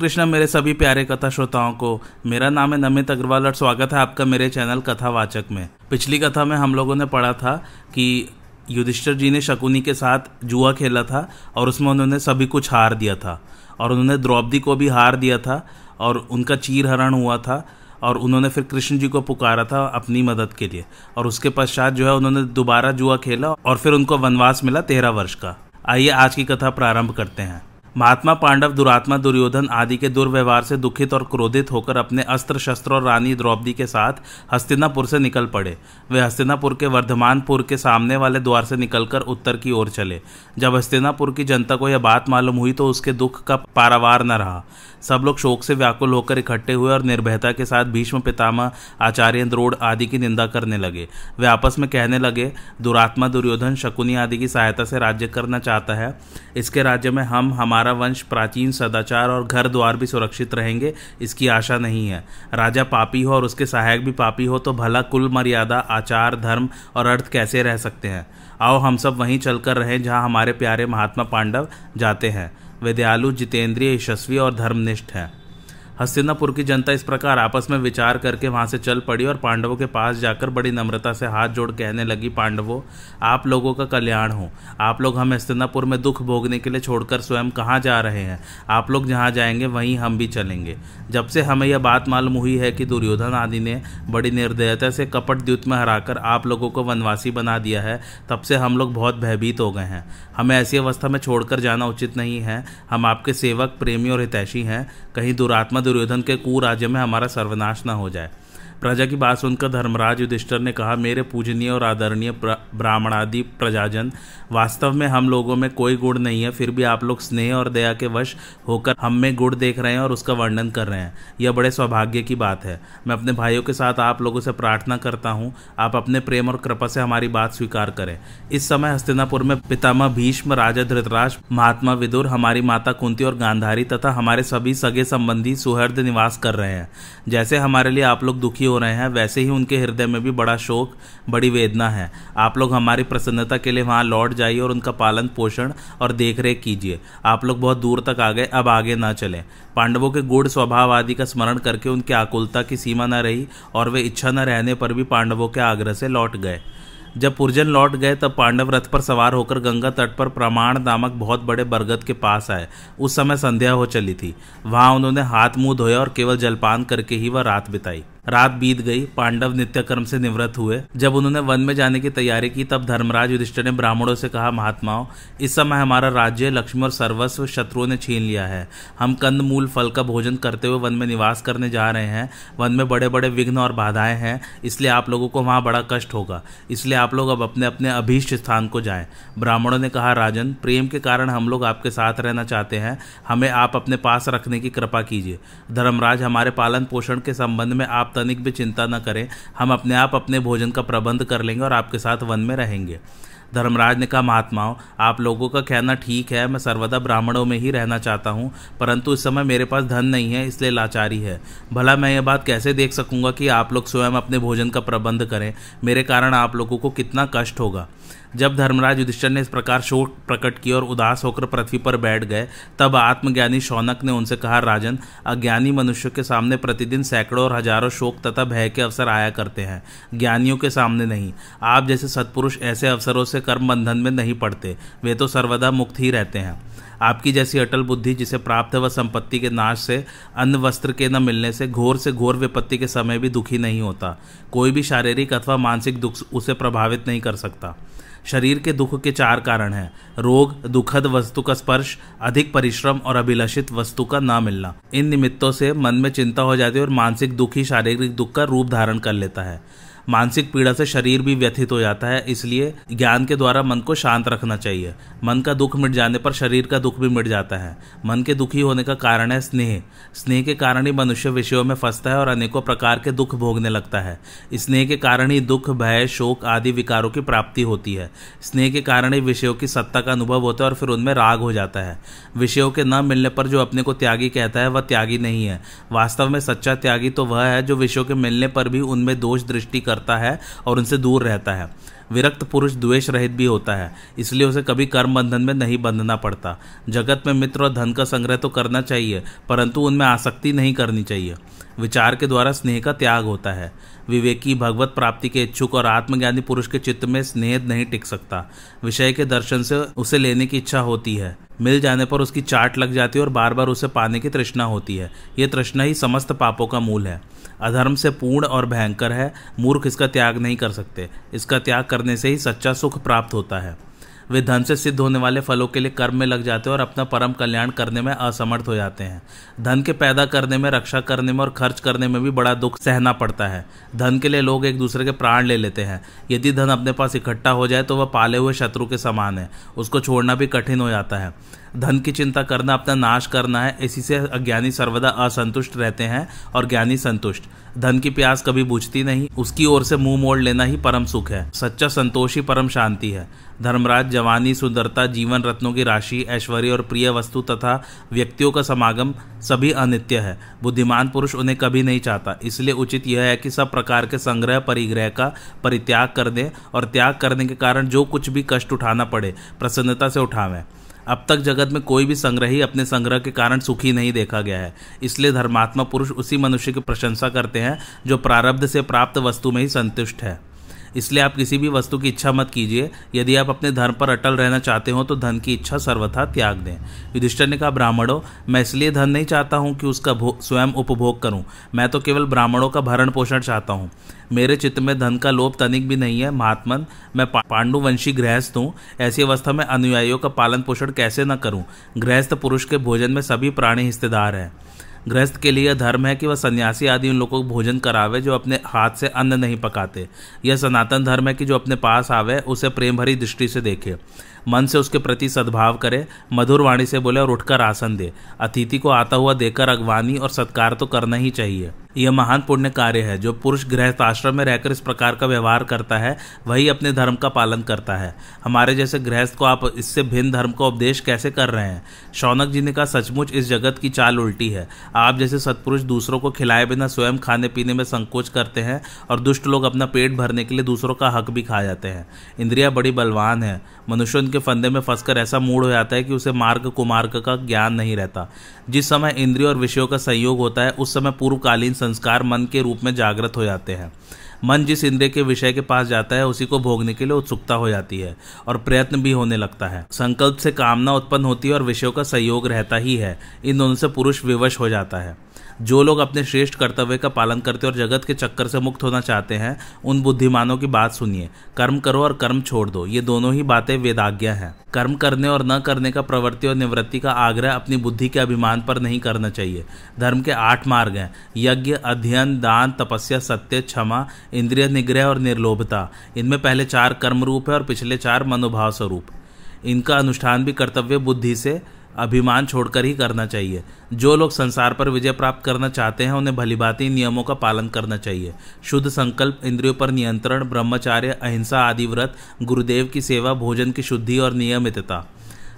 कृष्णा मेरे सभी प्यारे कथा श्रोताओं को, मेरा नाम है नमित अग्रवाल और स्वागत है आपका मेरे चैनल कथावाचक में। पिछली कथा में हम लोगों ने पढ़ा था कि युधिष्ठर जी ने शकुनी के साथ जुआ खेला था और उसमें उन्होंने सभी कुछ हार दिया था और उन्होंने द्रौपदी को भी हार दिया था और उनका चीर हरण हुआ था और उन्होंने फिर कृष्ण जी को पुकारा था अपनी मदद के लिए और उसके पश्चात जो है उन्होंने दोबारा जुआ खेला और फिर उनको वनवास मिला तेरह वर्ष का। आइए आज की कथा प्रारंभ करते हैं। महात्मा पांडव, दुरात्मा दुर्योधन आदि के दुर्व्यवहार से दुखित और क्रोधित होकर अपने अस्त्र, शस्त्र और रानी द्रौपदी के साथ हस्तिनापुर से निकल पड़े। वे हस्तिनापुर के वर्धमानपुर के सामने वाले द्वार से निकलकर उत्तर की ओर चले। जब हस्तिनापुर की जनता को यह बात मालूम हुई तो उसके दुख का पारावार न रहा। सब लोग शोक से व्याकुल होकर इकट्ठे हुए और निर्भयता के साथ भीष्म, पितामह, आचार्य द्रोड़ आदि की निंदा करने लगे। वे आपस में कहने लगे, दुरात्मा दुर्योधन शकुनी आदि की सहायता से राज्य करना चाहता है। इसके राज्य में हम, हमारा वंश प्राचीन सदाचार और घर द्वार भी सुरक्षित रहेंगे, इसकी आशा नहीं है। राजा पापी हो और उसके सहायक भी पापी हो तो भला कुल मर्यादा, आचार, धर्म और अर्थ कैसे रह सकते हैं? आओ हम सब वहीं चलकर रहें जहाँ हमारे प्यारे महात्मा पांडव जाते हैं। विद्यालु दयालु जितेंद्रिय, यशस्वी और धर्मनिष्ठ हैं। हस्तिनापुर की जनता इस प्रकार आपस में विचार करके वहाँ से चल पड़ी और पांडवों के पास जाकर बड़ी नम्रता से हाथ जोड़ कहने लगी, पांडवों, आप लोगों का कल्याण हो। आप लोग हम हस्तिनापुर में दुख भोगने के लिए छोड़कर स्वयं कहाँ जा रहे हैं? आप लोग जहाँ जाएँगे, वहीं हम भी चलेंगे। जब से हमें यह बात मालूम हुई है कि दुर्योधन आदि ने बड़ी निर्दयता से कपट द्युत में हराकर आप लोगों को वनवासी बना दिया है, तब से हम लोग बहुत भयभीत हो गए हैं। हमें ऐसी अवस्था में छोड़कर जाना उचित नहीं है। हम आपके सेवक, प्रेमी और हितैषी हैं। कहीं दुरात्मा दुर्योधन के कुराज्य में हमारा सर्वनाश न हो जाए। प्रजा की बात सुनकर धर्मराज युधिष्ठर ने कहा, मेरे पूजनीय और आदरणीय ब्राह्मणादि प्रजाजन, वास्तव में हम लोगों में कोई गुण नहीं है, फिर भी आप लोग स्नेह और दया के वश होकर हम में गुण देख रहे हैं और उसका वर्णन कर रहे हैं। यह बड़े सौभाग्य की बात है। मैं अपने भाइयों के साथ आप लोगों से प्रार्थना करता हूँ, आप अपने प्रेम और कृपा से हमारी बात स्वीकार करें। इस समय हस्तिनापुर में पितामह भीष्म, राजा धृतराज, महात्मा विदुर, हमारी माता कुंती और गांधारी तथा हमारे सभी सगे संबंधी सुहृद निवास कर रहे हैं। जैसे हमारे लिए आप लोग दुखी हो रहे हैं, वैसे ही उनके हृदय में भी बड़ा शोक, बड़ी वेदना है। आप लोग हमारी प्रसन्नता के लिए वहाँ लौट जाइए और उनका पालन पोषण और देखरेख कीजिए। आप लोग बहुत दूर तक आ गए, अब आगे ना चलें। पांडवों के गुड़ स्वभाव आदि का स्मरण करके उनकी आकुलता की सीमा न रही और वे इच्छा न रहने पर भी पांडवों के आग्रह से लौट गए। जब पुरजन लौट गए, तब पांडव रथ पर सवार होकर गंगा तट पर प्रमाण नामक बहुत बड़े बरगद के पास आए। उस समय संध्या हो चली थी। वहाँ उन्होंने हाथ मुँह धोया और केवल जलपान करके ही वह रात बिताई। रात बीत गई, पांडव नित्य कर्म से निवृत्त हुए। जब उन्होंने वन में जाने की तैयारी की, तब धर्मराज युधिष्ठिर ने ब्राह्मणों से कहा, महात्माओं, इस समय हमारा राज्य लक्ष्मी और सर्वस्व शत्रुओं ने छीन लिया है। हम कंद, मूल, फल का भोजन करते हुए वन में निवास करने जा रहे हैं। वन में बड़े बड़े विघ्न और बाधाएँ हैं, इसलिए आप लोगों को वहाँ बड़ा कष्ट होगा। इसलिए आप लोग अब अपने अपने अभीष्ट स्थान को जाएँ। ब्राह्मणों ने कहा, राजन, प्रेम के कारण हम लोग आपके साथ रहना चाहते हैं। हमें आप अपने पास रखने की कृपा कीजिए। धर्मराज, हमारे पालन पोषण के संबंध में आप तनिक भी चिंता न करें। हम अपने आप अपने भोजन का प्रबंध कर लेंगे और आपके साथ वन में रहेंगे। धर्मराज ने कहा, महात्माओं, आप लोगों का कहना ठीक है, मैं सर्वदा ब्राह्मणों में ही रहना चाहता हूँ, परंतु इस समय मेरे पास धन नहीं है, इसलिए लाचारी है। भला मैं ये बात कैसे देख सकूँगा कि आप लोग स्वयं अपने भोजन का प्रबंध करें? मेरे कारण आप लोगों को कितना कष्ट होगा। जब धर्मराज युधिष्ठर ने इस प्रकार शोक प्रकट किया और उदास होकर पृथ्वी पर बैठ गए, तब आत्मज्ञानी शौनक ने उनसे कहा, राजन, अज्ञानी मनुष्य के सामने प्रतिदिन सैकड़ों और हज़ारों शोक तथा भय के अवसर आया करते हैं। ज्ञानियों के सामने नहीं। आप जैसे सत्पुरुष ऐसे अवसरों से कर्म बंधन में नहीं पड़ते। वे तो सर्वदा मुक्त ही रहते हैं। आपकी जैसी अटल बुद्धि जिसे प्राप्त है, वह संपत्ति के नाश से, अन्न वस्त्र के न मिलने से, घोर से घोर विपत्ति के समय भी दुखी नहीं होता। कोई भी शारीरिक अथवा मानसिक दुख उसे प्रभावित नहीं कर सकता। शरीर के दुख के चार कारण हैं। रोग, दुखद वस्तु का स्पर्श, अधिक परिश्रम और अभिलषित वस्तु का न मिलना। इन निमित्तों से मन में चिंता हो जाती है और मानसिक दुख ही शारीरिक दुख का रूप धारण कर लेता है। मानसिक पीड़ा से शरीर भी व्यथित हो जाता है, इसलिए ज्ञान के द्वारा मन को शांत रखना चाहिए। मन का दुख मिट जाने पर शरीर का दुख भी मिट जाता है। मन के दुखी होने का कारण है स्नेह। स्नेह के कारण ही मनुष्य विषयों में फंसता है और अनेकों प्रकार के दुख भोगने लगता है। स्नेह के कारण ही दुख, भय, शोक आदि विकारों की प्राप्ति होती है। स्नेह के कारण ही विषयों की सत्ता का अनुभव होता है और फिर उनमें राग हो जाता है। विषयों के न मिलने पर जो अपने को त्यागी कहता है, वह त्यागी नहीं है। वास्तव में सच्चा त्यागी तो वह है जो विषयों के मिलने पर भी उनमें दोष दृष्टि कर करता है और उनसे दूर रहता है। विरक्त पुरुष द्वेष रहित भी होता है, इसलिए उसे कभी कर्म बंधन में नहीं बंधना पड़ता। जगत में मित्र और धन का संग्रह तो करना चाहिए, परंतु उनमें आसक्ति नहीं करनी चाहिए। विचार के द्वारा स्नेह का त्याग होता है। विवेकी भगवत प्राप्ति के इच्छुक और आत्मज्ञानी पुरुष के चित्त में स्नेह नहीं टिक सकता। विषय के दर्शन से उसे लेने की इच्छा होती है। मिल जाने पर उसकी चाट लग जाती है और बार बार उसे पाने की तृष्णा होती है। ये तृष्णा ही समस्त पापों का मूल है। अधर्म से पूर्ण और भयंकर है, मूर्ख इसका त्याग नहीं कर सकते। इसका त्याग करने से ही सच्चा सुख प्राप्त होता है। वे धन से सिद्ध होने वाले फलों के लिए कर्म में लग जाते हैं और अपना परम कल्याण करने में असमर्थ हो जाते हैं। धन के पैदा करने में, रक्षा करने में और खर्च करने में भी बड़ा दुख सहना पड़ता है। धन के लिए लोग एक दूसरे के प्राण ले लेते हैं। यदि धन अपने पास इकट्ठा हो जाए तो वह पाले हुए शत्रु के समान है। उसको छोड़ना भी कठिन हो जाता है। धन की चिंता करना, अपना नाश करना है, इसी से अज्ञानी सर्वदा असंतुष्ट रहते हैं और ज्ञानी संतुष्ट। धन की प्यास कभी बुझती नहीं, उसकी ओर से मुँह मोड़ लेना ही परम सुख है। सच्चा संतोष ही परम शांति है। धर्मराज, जवानी, सुंदरता, जीवन रत्नों की राशि, ऐश्वर्य और प्रिय वस्तु तथा व्यक्तियों का समागम सभी अनित्य है। बुद्धिमान पुरुष उन्हें कभी नहीं चाहता। इसलिए उचित यह है कि सब प्रकार के संग्रह, परिग्रह का परित्याग कर दें और त्याग करने के कारण जो कुछ भी कष्ट उठाना पड़े, प्रसन्नता से उठावें। अब तक जगत में कोई भी संग्रही अपने संग्रह के कारण सुखी नहीं देखा गया है। इसलिए धर्मात्मा पुरुष उसी मनुष्य की प्रशंसा करते हैं, जो प्रारब्ध से प्राप्त वस्तु में ही संतुष्ट है। इसलिए आप किसी भी वस्तु की इच्छा मत कीजिए। यदि आप अपने धर्म पर अटल रहना चाहते हो तो धन की इच्छा सर्वथा त्याग दें। युधिष्ठर ने कहा, ब्राह्मणों, मैं इसलिए धन नहीं चाहता हूँ कि उसका स्वयं उपभोग करूँ। मैं तो केवल ब्राह्मणों का भरण पोषण चाहता हूँ। मेरे चित्त में धन का लोभ तनिक भी नहीं है, महात्मन, मैं पांडुवंशी गृहस्थ हूँ। ऐसी अवस्था में अनुयायियों का पालन पोषण कैसे न करूँ? गृहस्थ पुरुष के भोजन में सभी प्राणी हिस्सेदार हैं। गृहस्थ के लिए धर्म है कि वह सन्यासी आदि उन लोगों को भोजन करावे जो अपने हाथ से अन्न नहीं पकाते। यह सनातन धर्म है कि जो अपने पास आवे, उसे प्रेम भरी दृष्टि से देखे। मन से उसके प्रति सद्भाव करे, मधुर वाणी से बोले और उठकर आसन दे। अतिथि को आता हुआ देकर अगवानी और सत्कार तो करना ही चाहिए। यह महान पुण्य कार्य है, जो पुरुष गृहस्थ आश्रम में रहकर इस प्रकार का व्यवहार करता है, वही अपने धर्म का पालन करता है। हमारे जैसे गृहस्थ को आप इससे भिन्न धर्म का उपदेश कैसे कर रहे हैं? शौनक जी ने कहा, सचमुच इस जगत की चाल उल्टी है। आप जैसे सत्पुरुष दूसरों को खिलाए बिना स्वयं खाने पीने में संकोच करते हैं और दुष्ट लोग अपना पेट भरने के लिए दूसरों का हक भी खा जाते हैं। इंद्रिया बड़ी बलवान है। मनुष्य उनके फंदे में फंसकर ऐसा मूड हो जाता है कि उसे मार्ग कुमार्ग का ज्ञान नहीं रहता। जिस समय इंद्रियों और विषयों का संयोग होता है, उस समय पूर्वकालीन संस्कार मन के रूप में जागृत हो जाते हैं। मन जिस इंद्रिय के विषय के पास जाता है, उसी को भोगने के लिए उत्सुकता हो जाती है और प्रयत्न भी होने लगता है। संकल्प से कामना उत्पन्न होती है और विषयों का सहयोग रहता ही है। इन दोनों से पुरुष विवश हो जाता है। जो लोग अपने श्रेष्ठ कर्तव्य का पालन करते और जगत के चक्कर से मुक्त होना चाहते हैं, उन बुद्धिमानों की बात सुनिए। कर्म करो और कर्म छोड़ दो। ये दोनों ही बातें वेदाज्ञा हैं। कर्म करने और न करने का प्रवृत्ति और निवृत्ति का आग्रह अपनी बुद्धि के अभिमान पर नहीं करना चाहिए। धर्म के आठ मार्ग हैं। यज्ञ, अध्ययन, दान, तपस्या, सत्य, क्षमा, इंद्रिय निग्रह और निर्लोभता। इनमें पहले चार कर्म रूप है और पिछले चार मनोभाव स्वरूप। इनका अनुष्ठान भी कर्तव्य बुद्धि से अभिमान छोड़कर ही करना चाहिए। जो लोग संसार पर विजय प्राप्त करना चाहते हैं, उन्हें भलीभांति नियमों का पालन करना चाहिए। शुद्ध संकल्प, इंद्रियों पर नियंत्रण, ब्रह्मचार्य, अहिंसा आदि व्रत, गुरुदेव की सेवा, भोजन की शुद्धि और नियमितता।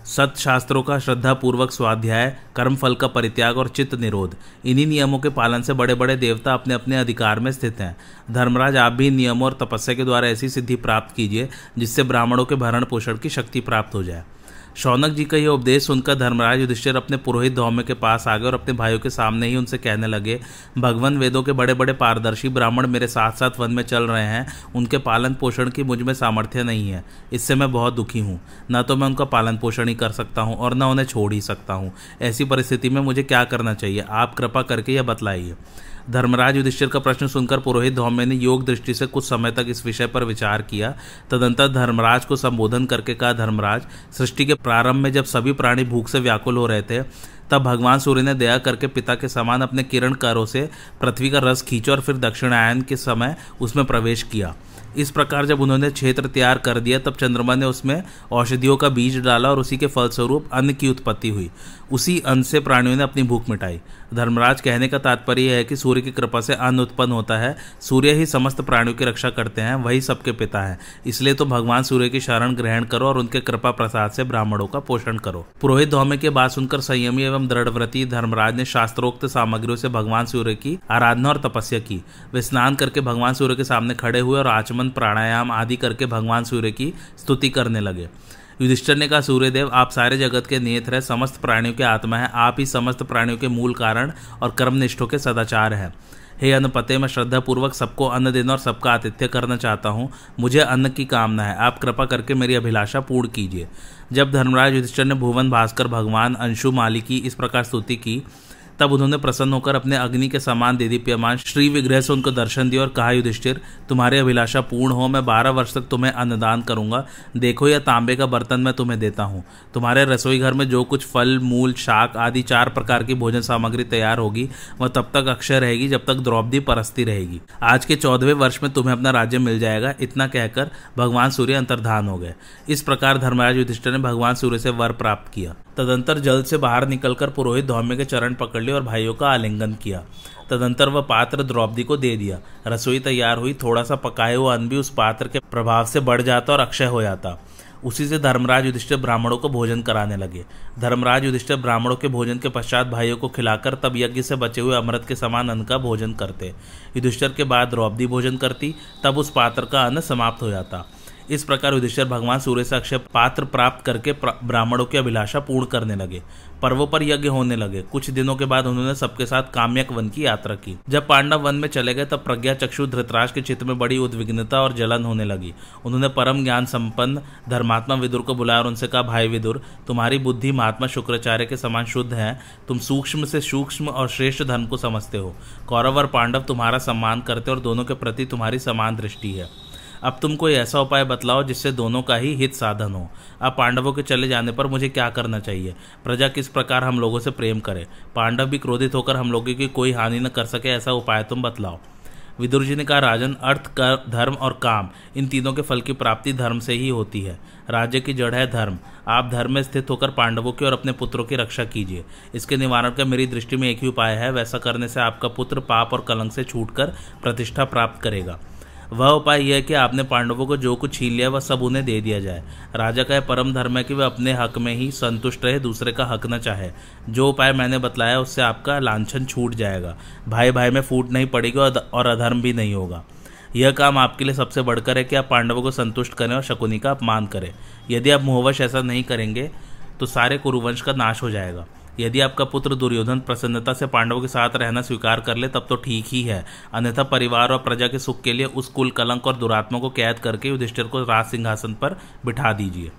सत शास्त्रों का श्रद्धा पूर्वक स्वाध्याय कर्म फल का परित्याग और चित्त निरोध। इन्हीं नियमों के पालन से बड़े बड़े देवता अपने अपने अधिकार में स्थित हैं। धर्मराज, आप भी नियमों और तपस्या के द्वारा ऐसी सिद्धि प्राप्त कीजिए, जिससे ब्राह्मणों के भरण पोषण की शक्ति प्राप्त हो जाए। शौनक जी का यह उपदेश सुनकर धर्मराज युधिष्ठिर अपने पुरोहित धौम्य के पास आ गए और अपने भाइयों के सामने ही उनसे कहने लगे, भगवान वेदों के बड़े बड़े पारदर्शी ब्राह्मण मेरे साथ साथ वन में चल रहे हैं। उनके पालन पोषण की मुझमें सामर्थ्य नहीं है। इससे मैं बहुत दुखी हूँ। न तो मैं उनका पालन पोषण ही कर सकता हूँ और न उन्हें छोड़ ही सकता हूँ। ऐसी परिस्थिति में मुझे क्या करना चाहिए? आप कृपा करके यह बतलाइए। धर्मराज युधिष्ठिर का प्रश्न सुनकर पुरोहित धौम्य ने योग दृष्टि से कुछ समय तक इस विषय पर विचार किया। तदंतर धर्मराज को संबोधन करके कहा, धर्मराज, सृष्टि के प्रारंभ में जब सभी प्राणी भूख से व्याकुल हो रहे थे, तब भगवान सूर्य ने दया करके पिता के समान अपने किरण कारों से पृथ्वी का रस खींचा और फिर दक्षिणायन के समय उसमें प्रवेश किया। इस प्रकार जब उन्होंने क्षेत्र तैयार कर दिया, तब चंद्रमा ने उसमें औषधियों का बीज डाला और उसी के फलस्वरूप अन्न की उत्पत्ति हुई। उसी अन्न से प्राणियों ने अपनी भूख मिटाई। धर्मराज, कहने का तात्पर्य है कि सूर्य की कृपा से अन्न उत्पन्न होता है। सूर्य ही समस्त प्राणियों की रक्षा करते हैं, वही सबके पिता है। इसलिए तो भगवान सूर्य की शरण ग्रहण करो और उनके कृपा प्रसाद से ब्राह्मणों का पोषण करो। पुरोहित धौम्य के बात सुनकर संयमी एवं दृढ़व्रती धर्मराज ने शास्त्रोक्त सामग्रियों से भगवान सूर्य की आराधना और तपस्या की। वे स्नान करके भगवान सूर्य के सामने खड़े हुए और आचमन, प्राणायाम आदि करके भगवान सूर्य की स्तुति करने लगे। युधिष्ठर ने कहा, सूर्यदेव, आप सारे जगत के नियत है, समस्त प्राणियों के आत्मा है। आप ही समस्त प्राणियों के मूल कारण और कर्मनिष्ठों के सदाचार हैं। हे अन्न पते मैं श्रद्धापूर्वक सबको अन्न देना और सबका आतिथ्य करना चाहता हूँ। मुझे अन्न की कामना है। आप कृपा करके मेरी अभिलाषा पूर्ण कीजिए। जब धर्मराज युधिष्ठर ने भुवन भास्कर, भगवान अंशु माली की इस प्रकार स्तुति की तब उन्होंने प्रसन्न होकर अपने अग्नि के समान दीदीप्यमान श्री विग्रह से उनको दर्शन दिया और कहा, युधिष्ठिर, तुम्हारी अभिलाषा पूर्ण हो, मैं बारह वर्ष तक तुम्हें अन्नदान करूँगा। देखो, यह तांबे का बर्तन मैं तुम्हें देता हूँ। तुम्हारे रसोई घर में जो कुछ फल, मूल, शाक आदि चार प्रकार की भोजन सामग्री तैयार होगी, वह तब तक अक्षय रहेगी, जब तक द्रौपदी परस्ती रहेगी। आज के चौदहवें वर्ष में तुम्हें अपना राज्य मिल जाएगा। इतना कहकर भगवान सूर्य अंतर्धान हो गए। इस प्रकार धर्मराज युधिष्ठिर ने भगवान सूर्य से वर प्राप्त किया। तदंतर जल से बाहर निकलकर पुरोहित धौम्य के चरण पकड़ लिए और भाइयों का आलिंगन किया। तदंतर वह पात्र द्रौपदी को दे दिया। रसोई तैयार हुई थोड़ा सा पकाए हुआ अन्न भी उस पात्र के प्रभाव से बढ़ जाता और अक्षय हो जाता। उसी से धर्मराज युधिष्ठिर ब्राह्मणों को भोजन कराने लगे। धर्मराज युधिष्ठिर ब्राह्मणों के भोजन के पश्चात भाइयों को खिलाकर तब यज्ञ से बचे हुए अमृत के समान अन्न का भोजन करते। युधिष्ठिर के बाद द्रौपदी भोजन करती, तब उस पात्र का अन्न समाप्त हो जाता। इस प्रकार युधिष्ठिर भगवान सूर्य से अक्षय पात्र प्राप्त करके ब्राह्मणों की अभिलाषा पूर्ण करने लगे। पर्वों पर यज्ञ होने लगे। कुछ दिनों के बाद उन्होंने सबके साथ काम्यक वन की यात्रा की। जब पांडव वन में चले गए, तब प्रज्ञा चक्षु धृतराज के चित्र में बड़ी उद्विग्नता और जलन होने लगी। उन्होंने परम ज्ञान संपन्न धर्मात्मा विदुर को बुलाया और उनसे कहा, भाई विदुर, तुम्हारी बुद्धि महात्मा शुक्राचार्य के समान शुद्ध है। तुम सूक्ष्म से सूक्ष्म और श्रेष्ठ धर्म को समझते हो। कौरव और पांडव तुम्हारा सम्मान करते और दोनों के प्रति तुम्हारी समान दृष्टि है। अब तुम कोई ऐसा उपाय बतलाओ जिससे दोनों का ही हित साधन हो। अब पांडवों के चले जाने पर मुझे क्या करना चाहिए? प्रजा किस प्रकार हम लोगों से प्रेम करे? पांडव भी क्रोधित होकर हम लोगों की कोई हानि न कर सके ऐसा उपाय तुम बतलाओ। विदुर जी ने कहा, राजन, अर्थ, कर, धर्म और काम, इन तीनों के फल की प्राप्ति धर्म से ही होती है। राज्य की जड़ है धर्म। आप धर्म में स्थित होकर पांडवों की और अपने पुत्रों की रक्षा कीजिए। इसके निवारण का मेरी दृष्टि में एक ही उपाय है, वैसा करने से आपका पुत्र पाप और कलंक से छूटकर प्रतिष्ठा प्राप्त करेगा। वह उपाय यह है कि आपने पांडवों को जो कुछ छीन लिया, वह सब उन्हें दे दिया जाए। राजा का यह परम धर्म है कि वह अपने हक में ही संतुष्ट रहे, दूसरे का हक न चाहे। जो उपाय मैंने बतलाया, उससे आपका लाछन छूट जाएगा। भाई भाई में फूट नहीं पड़ेगी और अधर्म भी नहीं होगा। यह काम आपके लिए सबसे बढ़कर है कि आप पांडवों को संतुष्ट करें और शकुनी का अपमान करें। यदि आप मोहवश ऐसा नहीं करेंगे तो सारे कुरुवंश का नाश हो जाएगा। यदि आपका पुत्र दुर्योधन प्रसन्नता से पांडवों के साथ रहना स्वीकार कर ले, तब तो ठीक ही है। अन्यथा परिवार और प्रजा के सुख के लिए उस कुल कलंक और दुरात्मा को कैद करके युधिष्ठिर को राज सिंहासन पर बिठा दीजिए।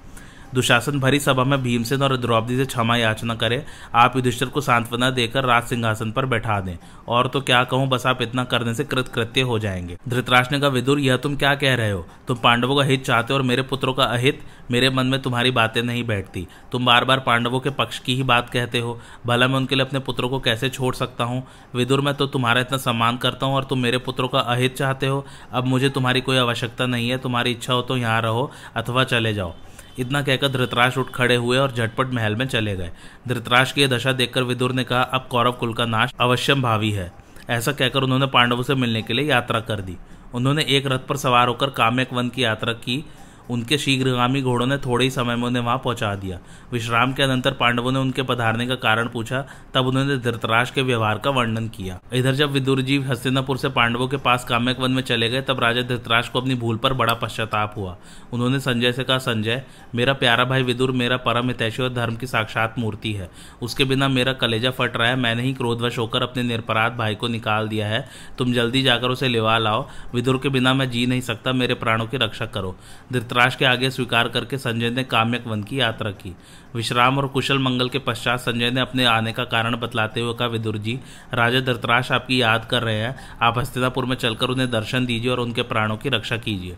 दुशासन भरी सभा में भीमसेन और द्रौपदी से क्षमा याचना करें। आप युधिष्ठिर को सांत्वना देकर राज सिंहासन पर बैठा दें। और तो क्या कहूँ, बस आप इतना करने से कृत कृत्य हो जाएँगे। धृतराष्ट्र ने कहा, विदुर, यह तुम क्या कह रहे हो? तुम पांडवों का हित चाहते हो और मेरे पुत्रों का अहित? मेरे मन में तुम्हारी बातें नहीं बैठती। तुम बार बार पांडवों के पक्ष की ही बात कहते हो। भला मैं उनके लिए अपने पुत्रों को कैसे छोड़ सकता हूँ? विदुर, मैं तो तुम्हारा इतना सम्मान करता हूँ और तुम मेरे पुत्रों का अहित चाहते हो। अब मुझे तुम्हारी कोई आवश्यकता नहीं है। तुम्हारी इच्छा हो तो यहाँ रहो, अथवा चले जाओ। इतना कहकर धृतराज उठ खड़े हुए और झटपट महल में चले गए। धृतराज की दशा देखकर विदुर ने कहा, अब कौरव कुल का नाश अवश्यम भावी है। ऐसा कहकर उन्होंने पांडवों से मिलने के लिए यात्रा कर दी। उन्होंने एक रथ पर सवार होकर काम्यक वन की यात्रा की। उनके शीघ्रगामी घोड़ों ने थोड़े ही समय में उन्हें वहाँ पहुँचा दिया। विश्राम के अनंतर पांडवों ने उनके पधारने का कारण पूछा, तब उन्होंने धृतराज के व्यवहार का वर्णन किया। इधर जब विदुर जी हस्तिनापुर से पांडवों के पास काम्यक वन में चले गए, तब राजा धृतराज को अपनी भूल पर बड़ा पश्चाताप हुआ। उन्होंने संजय से कहा, संजय, मेरा प्यारा भाई विदुर, मेरा परम हितैषी और धर्म की साक्षात मूर्ति है। उसके बिना मेरा कलेजा फट रहा है, मैंने ही क्रोधवश होकर अपने निरपराध भाई को निकाल दिया है। तुम जल्दी जाकर उसे लेवा लाओ। विदुर के बिना मैं जी नहीं सकता, मेरे प्राणों की रक्षा करो। धृतराज धृतराष्ट्र के आगे स्वीकार करके संजय ने काम्यक वन की यात्रा की। विश्राम और कुशल मंगल के पश्चात संजय ने अपने आने का कारण बतलाते हुए कहा, विदुर जी, राजा धृतराष्ट्र आपकी याद कर रहे हैं। आप हस्तिनापुर में चलकर उन्हें दर्शन दीजिए और उनके प्राणों की रक्षा कीजिए।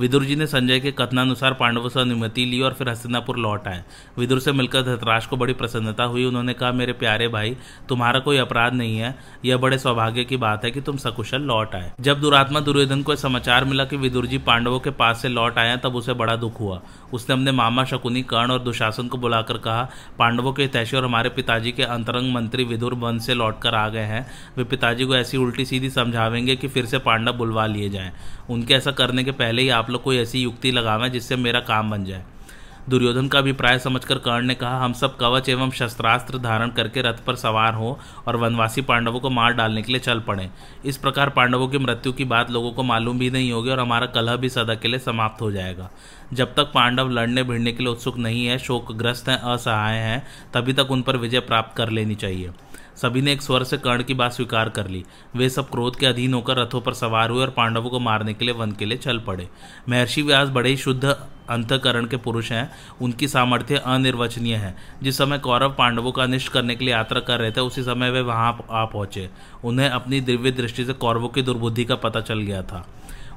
विदुर जी ने संजय के कथनानुसार पांडवों से अनुमति ली और फिर हस्तिनापुर लौट आए। विदुर से मिलकर धतराज को बड़ी प्रसन्नता हुई। उन्होंने कहा, मेरे प्यारे भाई, तुम्हारा कोई अपराध नहीं है। यह बड़े सौभाग्य की बात है कि तुम सकुशल लौट आए। जब दुरात्मा दुर्योधन को समाचार मिला कि विदुर जी पांडवों के पास से लौट आए तब उसे बड़ा दुख हुआ। उसने अपने मामा शकुनी, कर्ण और दुशासन को बुलाकर कहा, पांडवों के तैशी और हमारे पिताजी के अंतरंग मंत्री विदुर वन से लौटकर आ गए हैं। वे पिताजी को ऐसी उल्टी सीधी समझावेंगे कि फिर से पांडव बुलवा लिए जाएँ। उनके ऐसा करने के पहले ही आप लोग कोई ऐसी युक्ति लगावें जिससे मेरा काम बन जाए। दुर्योधन का अभिप्राय समझकर कर्ण ने कहा, हम सब कवच एवं शस्त्रास्त्र धारण करके रथ पर सवार हो और वनवासी पांडवों को मार डालने के लिए चल पड़े। इस प्रकार पांडवों की मृत्यु की बात लोगों को मालूम भी नहीं होगी और हमारा कलह भी सदा के लिए समाप्त हो जाएगा। जब तक पांडव लड़ने भिड़ने के लिए उत्सुक नहीं है, शोकग्रस्त हैं, असहाय हैं, तभी तक उन पर विजय प्राप्त कर लेनी चाहिए। सभी ने एक स्वर से कर्ण की बात स्वीकार कर ली। वे सब क्रोध के अधीन होकर रथों पर सवार हुए और पांडवों को मारने के लिए वन के लिए चल पड़े। महर्षि व्यास बड़े ही शुद्ध अंतकरण के पुरुष हैं। उनकी सामर्थ्य अनिर्वचनीय है। जिस समय कौरव पांडवों का अनिष्ट करने के लिए यात्रा कर रहे थे, उसी समय वे वहाँ आ पहुँचे। उन्हें अपनी दिव्य दृष्टि से कौरवों की दुर्बुद्धि का पता चल गया था।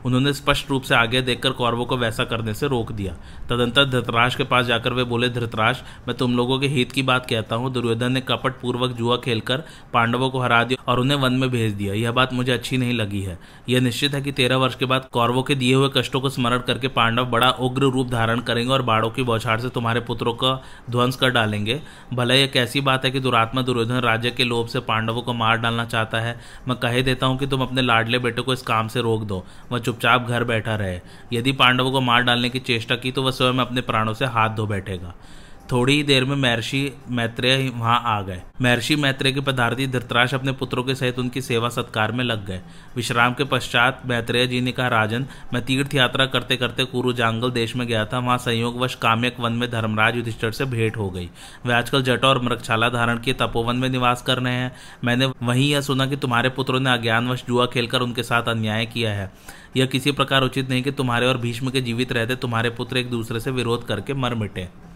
उन्होंने स्पष्ट रूप से आगे देखकर कौरवों को वैसा करने से रोक दिया। तदंतर धृतराज के पास जाकर वे बोले, धृतराज, मैं तुम लोगों के हित की बात कहता हूँ। दुर्योधन ने कपट पूर्वक जुआ खेलकर पांडवों को हरा दिया और उन्हें वन में भेज दिया। यह बात मुझे अच्छी नहीं लगी है। यह निश्चित है कि तेरह वर्ष के बाद कौरवों के दिए हुए कष्टों को स्मरण करके पांडव बड़ा उग्र रूप धारण करेंगे और बाड़ों की बौछार से तुम्हारे पुत्रों का ध्वंस कर डालेंगे। भले यह कैसी बात है कि दुरात्मा दुर्योधन राज्य के लोभ से पांडवों को मार डालना चाहता है, मैं कहे देता हूँ कि तुम अपने लाडले बेटे को इस काम से रोक दो। वह चुपचाप घर बैठा रहे। यदि पांडवों को मार डालने की चेष्टा की तो वह स्वयं अपने प्राणों से हाथ धो बैठेगा। थोड़ी ही देर में महर्षि मैत्रेय वहाँ आ गए। महर्षि मैत्रेय के पदार्थी धृतराज अपने पुत्रों के सहित उनकी सेवा सत्कार में लग गए। विश्राम के पश्चात मैत्रेय जी ने कहा, राजन, मैं तीर्थ यात्रा करते करते कुरु जांगल देश में गया था। वहाँ संयोगवश काम्यक वन में धर्मराज युधिष्ठर से भेंट हो गई। वे आजकल जटा और मृक्षाला धारण किए तपोवन में निवास कर रहे हैं। मैंने वहीं यह सुना कि तुम्हारे पुत्रों ने अज्ञानवश जुआ खेलकर उनके साथ अन्याय किया है। यह किसी प्रकार उचित नहीं कि तुम्हारे और भीष्म के जीवित रहते तुम्हारे पुत्र एक दूसरे से विरोध करके मर मिटे।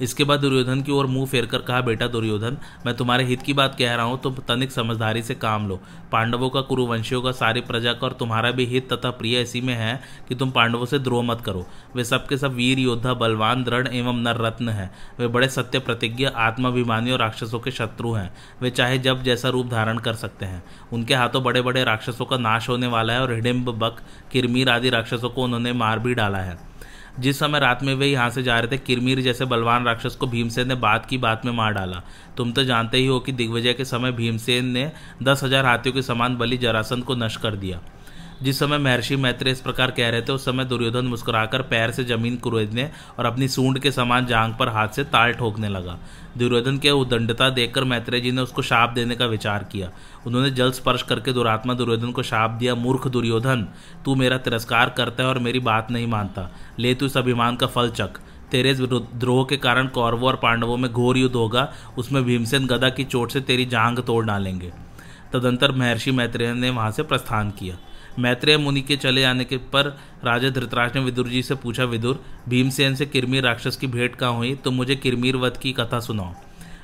इसके बाद दुर्योधन की ओर मुँह फेर कर कहा, बेटा दुर्योधन, मैं तुम्हारे हित की बात कह रहा हूँ, तुम तनिक समझदारी से काम लो। पांडवों का, कुरुवंशियों का सारी प्रजा का और तुम्हारा भी हित तथा प्रिय इसी में है कि तुम पांडवों से द्रोह मत करो। वे सबके सब वीर, योद्धा, बलवान, दृढ़ एवं नर रत्न है। वे बड़े सत्य प्रतिज्ञ, आत्माभिमानी और राक्षसों के शत्रु हैं। वे चाहे जब जैसा रूप धारण कर सकते हैं। उनके हाथों बड़े बड़े राक्षसों का नाश होने वाला है और हिडिम्ब बक, किरमीर आदि राक्षसों को उन्होंने मार भी डाला है। जिस समय रात में वे यहाँ से जा रहे थे, किरमीर जैसे बलवान राक्षस को भीमसेन ने बात की बात में मार डाला। तुम तो जानते ही हो कि दिग्विजय के समय भीमसेन ने दस हज़ार हाथियों के समान बलि जरासंध को नष्ट कर दिया। जिस समय महर्षि मैत्री इस प्रकार कह रहे थे, उस समय दुर्योधन मुस्कुराकर पैर से ज़मीन कुरेदने और अपनी सूंड के समान जांग पर हाथ से ताल ठोकने लगा। दुर्योधन के उदंडता देखकर मैत्रेय जी ने उसको शाप देने का विचार किया। उन्होंने जल स्पर्श करके दुरात्मा दुर्योधन को शाप दिया, मूर्ख दुर्योधन, तू मेरा तिरस्कार करता है और मेरी बात नहीं मानता। ले तू इस अभिमान का फल चक तेरे द्रोह के कारण कौरवों और पांडवों में घोर युद्ध होगा, उसमें भीमसेन गदा की चोट से तेरी जांग तोड़ डालेंगे। तदंतर महर्षि मैत्रेय ने वहाँ से प्रस्थान किया। मैत्रेय मुनि के चले जाने के पर राजा धृतराज ने विदुर जी से पूछा, विदुर, भीमसेन से किरमीर राक्षस की भेंट कहाँ हुई? तो मुझे किरमीर वध की कथा सुनाओ।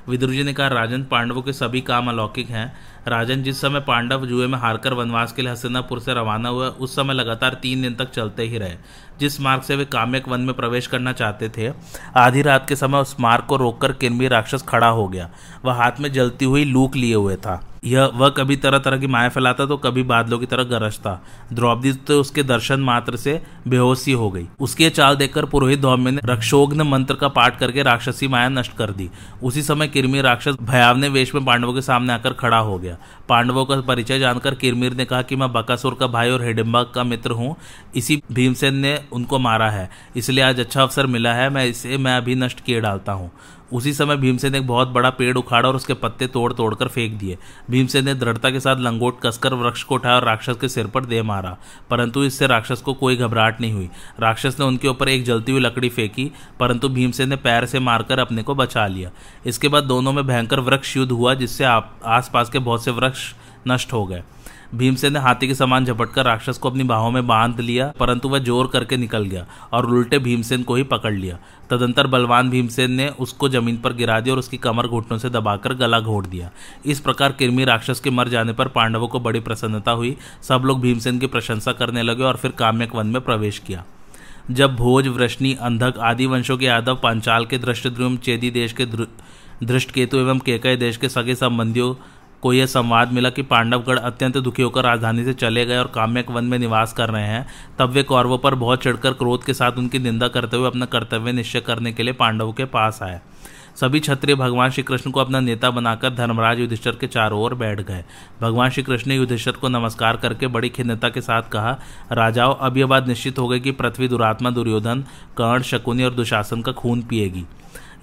विदुर जी ने कहा, राजन, पांडवों के सभी काम अलौकिक हैं। राजन, जिस समय पांडव जुए में हारकर वनवास के लिए हसनापुर से रवाना हुआ उस समय लगातार तीन दिन तक चलते ही रहे। जिस मार्ग से वे काम्यक वन में प्रवेश करना चाहते थे, आधी रात के समय उस मार्ग को रोककर किरमी राक्षस खड़ा हो गया। वह हाथ में जलती हुई लूक लिए हुए था। यह वह कभी तरह तरह की माया फैलाता तो कभी बादलों की तरह गरजता। द्रौपदी तो उसके दर्शन मात्र से बेहोशी हो गई। उसकी चाल देखकर पुरोहित धौम्य ने रक्षोग्न मंत्र का पाठ करके राक्षसी माया नष्ट कर दी। उसी समय किरमी राक्षस भयावने वेश में पांडवों के सामने आकर खड़ा हो गया। पांडवों का परिचय जानकर किरमीर ने कहा कि मैं बकासुर का भाई और हिडिम्बा का मित्र हूँ। इसी भीमसेन ने उनको मारा है। इसलिए आज अच्छा अवसर मिला है। मैं इसे, मैं अभी नष्ट किए डालता हूँ। उसी समय भीमसेन ने एक बहुत बड़ा पेड़ उखाड़ा और उसके पत्ते तोड़ तोड़कर फेंक दिए। भीमसेन ने दृढ़ता के साथ लंगोट कसकर वृक्ष को उठाया और राक्षस के सिर पर दे मारा, परंतु इससे राक्षस को कोई घबराहट नहीं हुई। राक्षस ने उनके ऊपर एक जलती हुई लकड़ी फेंकी, परंतु भीमसेन ने पैर से मारकर अपने को बचा लिया। इसके बाद दोनों में भयंकर वृक्ष युद्ध हुआ, जिससे आसपास के बहुत से वृक्ष नष्ट हो गए। भीमसेन ने हाथी के समान झपटकर राक्षस को अपनी बाहों में बाँध लिया, परंतु वह ज़ोर करके निकल गया और उल्टे भीमसेन को ही पकड़ लिया। तदंतर बलवान भीमसेन ने उसको ज़मीन पर गिरा दिया और उसकी कमर घुटनों से दबाकर गला घोट दिया। इस प्रकार किरमी राक्षस के मर जाने पर पांडवों को बड़ी प्रसन्नता हुई। सब लोग भीमसेन की प्रशंसा करने लगे और फिर काम्यक वन में प्रवेश किया। जब भोज, वृष्णि, अंधक आदि वंशों के यादव, पांचाल के दृष्टद्रुम चेदी देश के दृष्ट केतु एवं केकय देश के सगे संबंधियों को यह संवाद मिला कि पांडवगढ़ अत्यंत दुखी होकर राजधानी से चले गए और काम्यक वन में निवास कर रहे हैं, तब वे कौरवों पर बहुत चढ़कर क्रोध के साथ उनकी निंदा करते हुए अपना कर्तव्य निश्चय करने के लिए पांडवों के पास आए। सभी क्षत्रिय भगवान श्री कृष्ण को अपना नेता बनाकर धर्मराज युधिष्ठर के चारों ओर बैठ गए। भगवान श्री कृष्ण ने युधिष्ठर को नमस्कार करके बड़ी खिन्नता के साथ कहा, राजाओं, अब यह बात निश्चित हो गई कि पृथ्वी दुरात्मा दुर्योधन, कर्ण, शकुनी और दुशासन का खून पिएगी।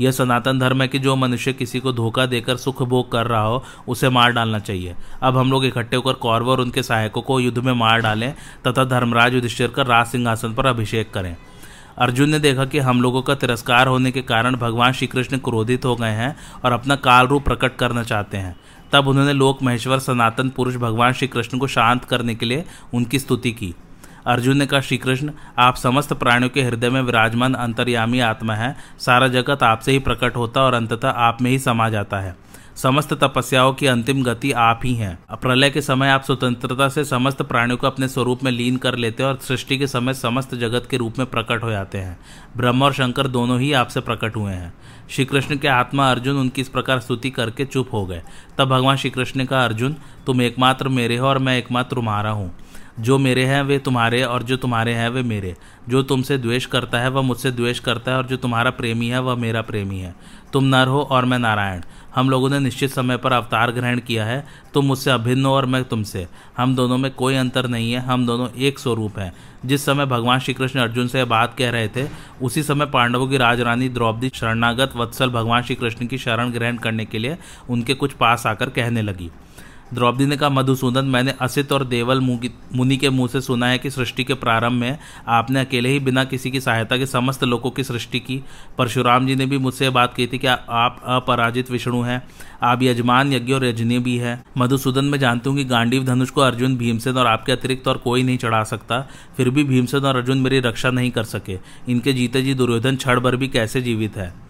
यह सनातन धर्म है कि जो मनुष्य किसी को धोखा देकर सुख भोग कर रहा हो, उसे मार डालना चाहिए। अब हम लोग इकट्ठे होकर कौरव और उनके सहायकों को युद्ध में मार डालें, तथा धर्मराज युधिष्ठिर कर राज सिंहासन पर अभिषेक करें। अर्जुन ने देखा कि हम लोगों का तिरस्कार होने के कारण भगवान श्री कृष्ण क्रोधित हो गए हैं और अपना काल रूप प्रकट करना चाहते हैं। तब उन्होंने लोक महेश्वर सनातन पुरुष भगवान श्री कृष्ण को शांत करने के लिए उनकी स्तुति की। अर्जुन ने कहा श्री कृष्ण आप समस्त प्राणियों के हृदय में विराजमान अंतर्यामी आत्मा है। सारा जगत आपसे ही प्रकट होता और अंततः आप में ही समा जाता है। समस्त तपस्याओं की अंतिम गति आप ही हैं। प्रलय के समय आप स्वतंत्रता से समस्त प्राणियों को अपने स्वरूप में लीन कर लेते हैं और सृष्टि के समय समस्त जगत के रूप में प्रकट हो जाते हैं। ब्रह्म और शंकर दोनों ही आपसे प्रकट हुए हैं। श्री कृष्ण के आत्मा अर्जुन, उनकी इस प्रकार स्तुति करके चुप हो गए। तब भगवान श्री कृष्ण ने कहा, अर्जुन, तुम एकमात्र मेरे हो और मैं एकमात्र तुम्हारा हूँ। जो मेरे हैं, वे तुम्हारे और जो तुम्हारे हैं, वे मेरे। जो तुमसे द्वेष करता है, वह मुझसे द्वेष करता है, और जो तुम्हारा प्रेमी है, वह मेरा प्रेमी है। तुम नर हो और मैं नारायण। हम लोगों ने निश्चित समय पर अवतार ग्रहण किया है। तुम मुझसे अभिन्न हो और मैं तुमसे। हम दोनों में कोई अंतर नहीं है, हम दोनों एक स्वरूप हैं। जिस समय भगवान श्री कृष्ण अर्जुन से बात कह रहे थे, उसी समय पांडवों की राजरानी द्रौपदी शरणागत वत्सल भगवान श्री कृष्ण की शरण ग्रहण करने के लिए उनके कुछ पास आकर कहने लगी। द्रौपदी ने कहा, मधुसूदन, मैंने असित और देवल मुनि के मुँह से सुना है कि सृष्टि के प्रारंभ में आपने अकेले ही बिना किसी की सहायता के समस्त लोगों की सृष्टि की। परशुराम जी ने भी मुझसे बात की थी कि आप अपराजित विष्णु हैं। आप यजमान यज्ञ और यजनी भी है। मधुसूदन, में जानती हूँ कि गांडीव धनुष को अर्जुन भीमसेन और आपके अतिरिक्त और कोई नहीं चढ़ा सकता। फिर भी भीमसेन और अर्जुन मेरी रक्षा नहीं कर सके। इनके जीते जी दुर्योधन क्षण भर भी कैसे जीवित है?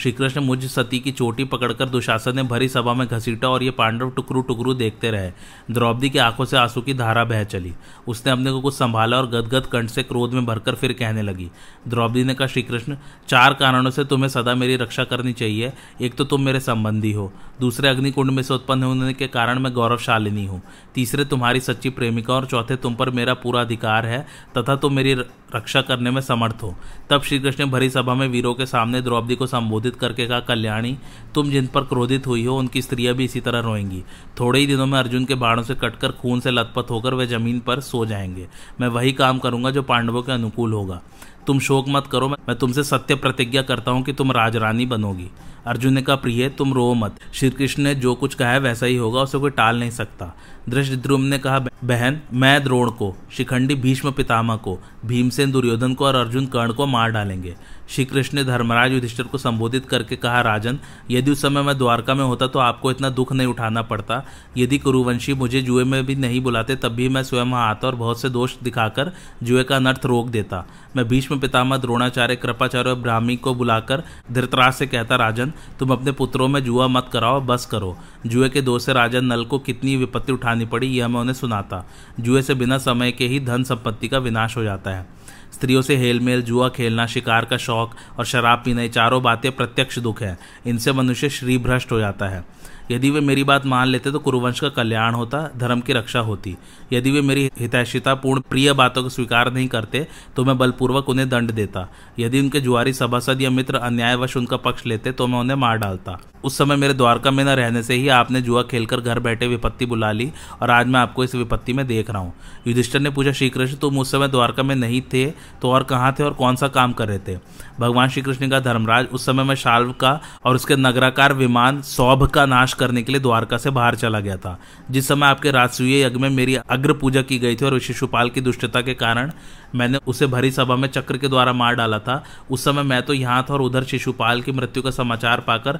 श्री कृष्ण मुझ सती की चोटी पकड़कर दुशासन ने भरी सभा में घसीटा और ये पांडव टुकरू टुकरू देखते रहे। द्रौपदी की आँखों से आँसू की धारा बह चली। उसने अपने को कुछ संभाला और गदगद कंठ से क्रोध में भरकर फिर कहने लगी, द्रौपदी ने कहा श्री कृष्ण चार कारणों से तुम्हें सदा मेरी रक्षा करनी चाहिए। एक तो तुम मेरे संबंधी हो, दूसरे अग्निकुंड में से उत्पन्न होने के कारण मैं गौरवशालिनी हूँ, तीसरे तुम्हारी सच्ची प्रेमिका और चौथे तुम पर मेरा पूरा अधिकार है, तथा तुम मेरी रक्षा करने में समर्थ हो। तब श्री कृष्ण ने भरी सभा में वीरों के सामने द्रौपदी को संबोधित करके कहा, कल्याणी, तुम जिन पर क्रोधित हुई हो, उनकी स्त्रियाँ भी इसी तरह रोएँगी। थोड़े ही दिनों में अर्जुन के बाणों से कटकर खून से लथपथ होकर वे ज़मीन पर सो जाएँगे। मैं वही काम करूँगा जो पांडवों के अनुकूल होगा। तुम शोक मत करो, मैं तुमसे सत्य प्रतिज्ञा करता हूँ कि तुम राजरानी बनोगी। अर्जुन ने कहा, प्रिय, तुम रो मत। श्री कृष्ण ने जो कुछ कहा है वैसा ही होगा, उसे कोई टाल नहीं सकता। दृष्टद्रुम ने कहा, बहन, मैं द्रोण को, शिखंडी भीष्म पितामह को, भीमसेन दुर्योधन को और अर्जुन कर्ण को मार डालेंगे। श्री कृष्ण ने धर्मराज युधिष्ठिर को संबोधित करके कहा, राजन, यदि उस समय मैं द्वारका में होता तो आपको इतना दुख नहीं उठाना पड़ता। यदि कुरुवंशी मुझे जुए में भी नहीं बुलाते, तब भी मैं स्वयं आता और बहुत से दोष दिखाकर जुए का अनर्थ रोक देता। मैं भीष्म पितामह, द्रोणाचार्य, कृपाचार्य और ब्राह्मी को बुलाकर धृतराज से कहता, राजन, तुम अपने पुत्रों में जुआ मत कराओ, बस करो। जुए के दोष से राजन नल को कितनी विपत्ति उठानी पड़ी, यह मैं उन्हें सुनाता। जुए से बिना समय के ही धन संपत्ति का विनाश हो जाता है। स्त्रियों से हेलमेल, जुआ खेलना, शिकार का शौक और शराब पीना, ये चारों बातें प्रत्यक्ष दुख है। इनसे मनुष्य श्री भ्रष्ट हो जाता है। यदि वे मेरी बात मान लेते तो कुरुवंश का कल्याण होता, धर्म की रक्षा होती। यदि वे मेरी हितैषिता पूर्ण प्रिय बातों को स्वीकार नहीं करते तो मैं बलपूर्वक उन्हें दंड देता। यदि उनके जुआरी सभासद या मित्र अन्यायवश उनका पक्ष लेते तो मैं उन्हें मार डालता। उस समय मेरे द्वारका में न रहने से ही आपने जुआ खेलकर घर बैठे विपत्ति बुला ली और आज मैं आपको इस विपत्ति में देख रहा हूँ। युधिष्ठर ने पूछा श्री कृष्ण तुम उस समय द्वारका में नहीं थे तो और कहाँ थे और कौन सा काम कर रहे थे? भगवान श्री कृष्ण का धर्मराज, उस समय मैं शाल्व का और उसके नगराकार विमान सौभ का नाश करने के लिए द्वारका से बाहर चला गया था। जिस समय आपके राजसूय यज्ञ में मेरी अग्र पूजा की गई थी और शिशुपाल की दुष्टता के कारण मैंने उसे भरी सभा में चक्र के द्वारा मार डाला था, उस समय मैं तो यहाँ था और उधर शिशुपाल की मृत्यु का समाचार पाकर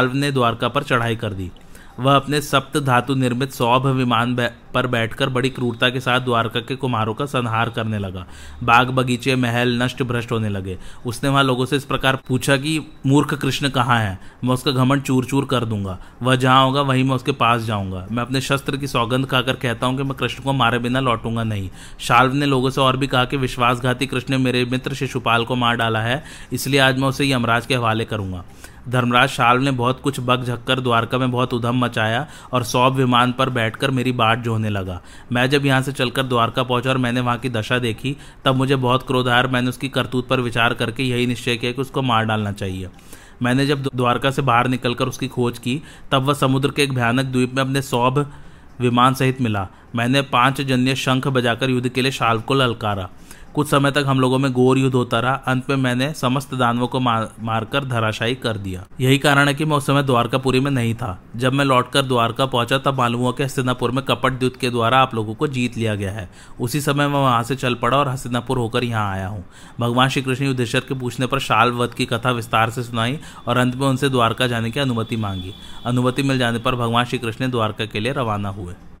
शाल्व ने द्वारका पर चढ़ाई कर दी। वह अपने सप्त धातु निर्मित सौभ विमान पर बैठकर बड़ी क्रूरता के साथ द्वारका के कुमारों का संहार करने लगा। बाग बगीचे, महल नष्ट भ्रष्ट होने लगे। उसने वहाँ लोगों से इस प्रकार पूछा कि, मूर्ख कृष्ण कहाँ है? मैं उसका घमंड चूर चूर कर दूँगा। वह जहाँ होगा, वहीं मैं उसके पास जाऊँगा। मैं अपने शस्त्र की सौगंध खाकर कहता हूँ कि मैं कृष्ण को मारे बिना लौटूँगा नहीं शाल्व ने लोगों से और भी कहा कि, विश्वासघाती कृष्ण ने मेरे मित्र शिशुपाल को मार डाला है, इसलिए आज मैं उसे यमराज के हवाले करूँगा। धर्मराज शाल ने बहुत कुछ बग झक्कर द्वारका में बहुत उधम मचाया और सौब विमान पर बैठकर मेरी बाट जोने लगा। मैं जब यहाँ से चलकर द्वारका पहुँचा और मैंने वहाँ की दशा देखी, तब मुझे बहुत क्रोध आया और मैंने उसकी करतूत पर विचार करके यही निश्चय किया कि उसको मार डालना चाहिए। मैंने जब द्वारका से बाहर निकलकर उसकी खोज की, तब वह समुद्र के एक भयानक द्वीप में अपने सौभ विमान सहित मिला। मैंने पाँच जन्य शंख बजाकर युद्ध के लिए शाल को ललकारा। कुछ समय तक हम लोगों में गोर युद्ध होता रहा। अंत में मैंने समस्त दानवों को मार, मारकर धराशायी कर दिया। यही कारण है कि मैं उस समय द्वारकापुरी में नहीं था। जब मैं लौटकर द्वारका पहुँचा, तब मालूम हुआ कि हस्तिनापुर में कपट युद्ध के द्वारा आप लोगों को जीत लिया गया है। उसी समय मैं वहाँ से चल पड़ा और हस्तिनापुर होकर यहाँ आया हूँ। भगवान श्री कृष्ण युद्धेश्वर के पूछने पर शाल वध की कथा विस्तार से सुनाई और अंत में उनसे द्वारका जाने की अनुमति मांगी। अनुमति मिल जाने पर भगवान श्री कृष्ण द्वारका के लिए रवाना हुए।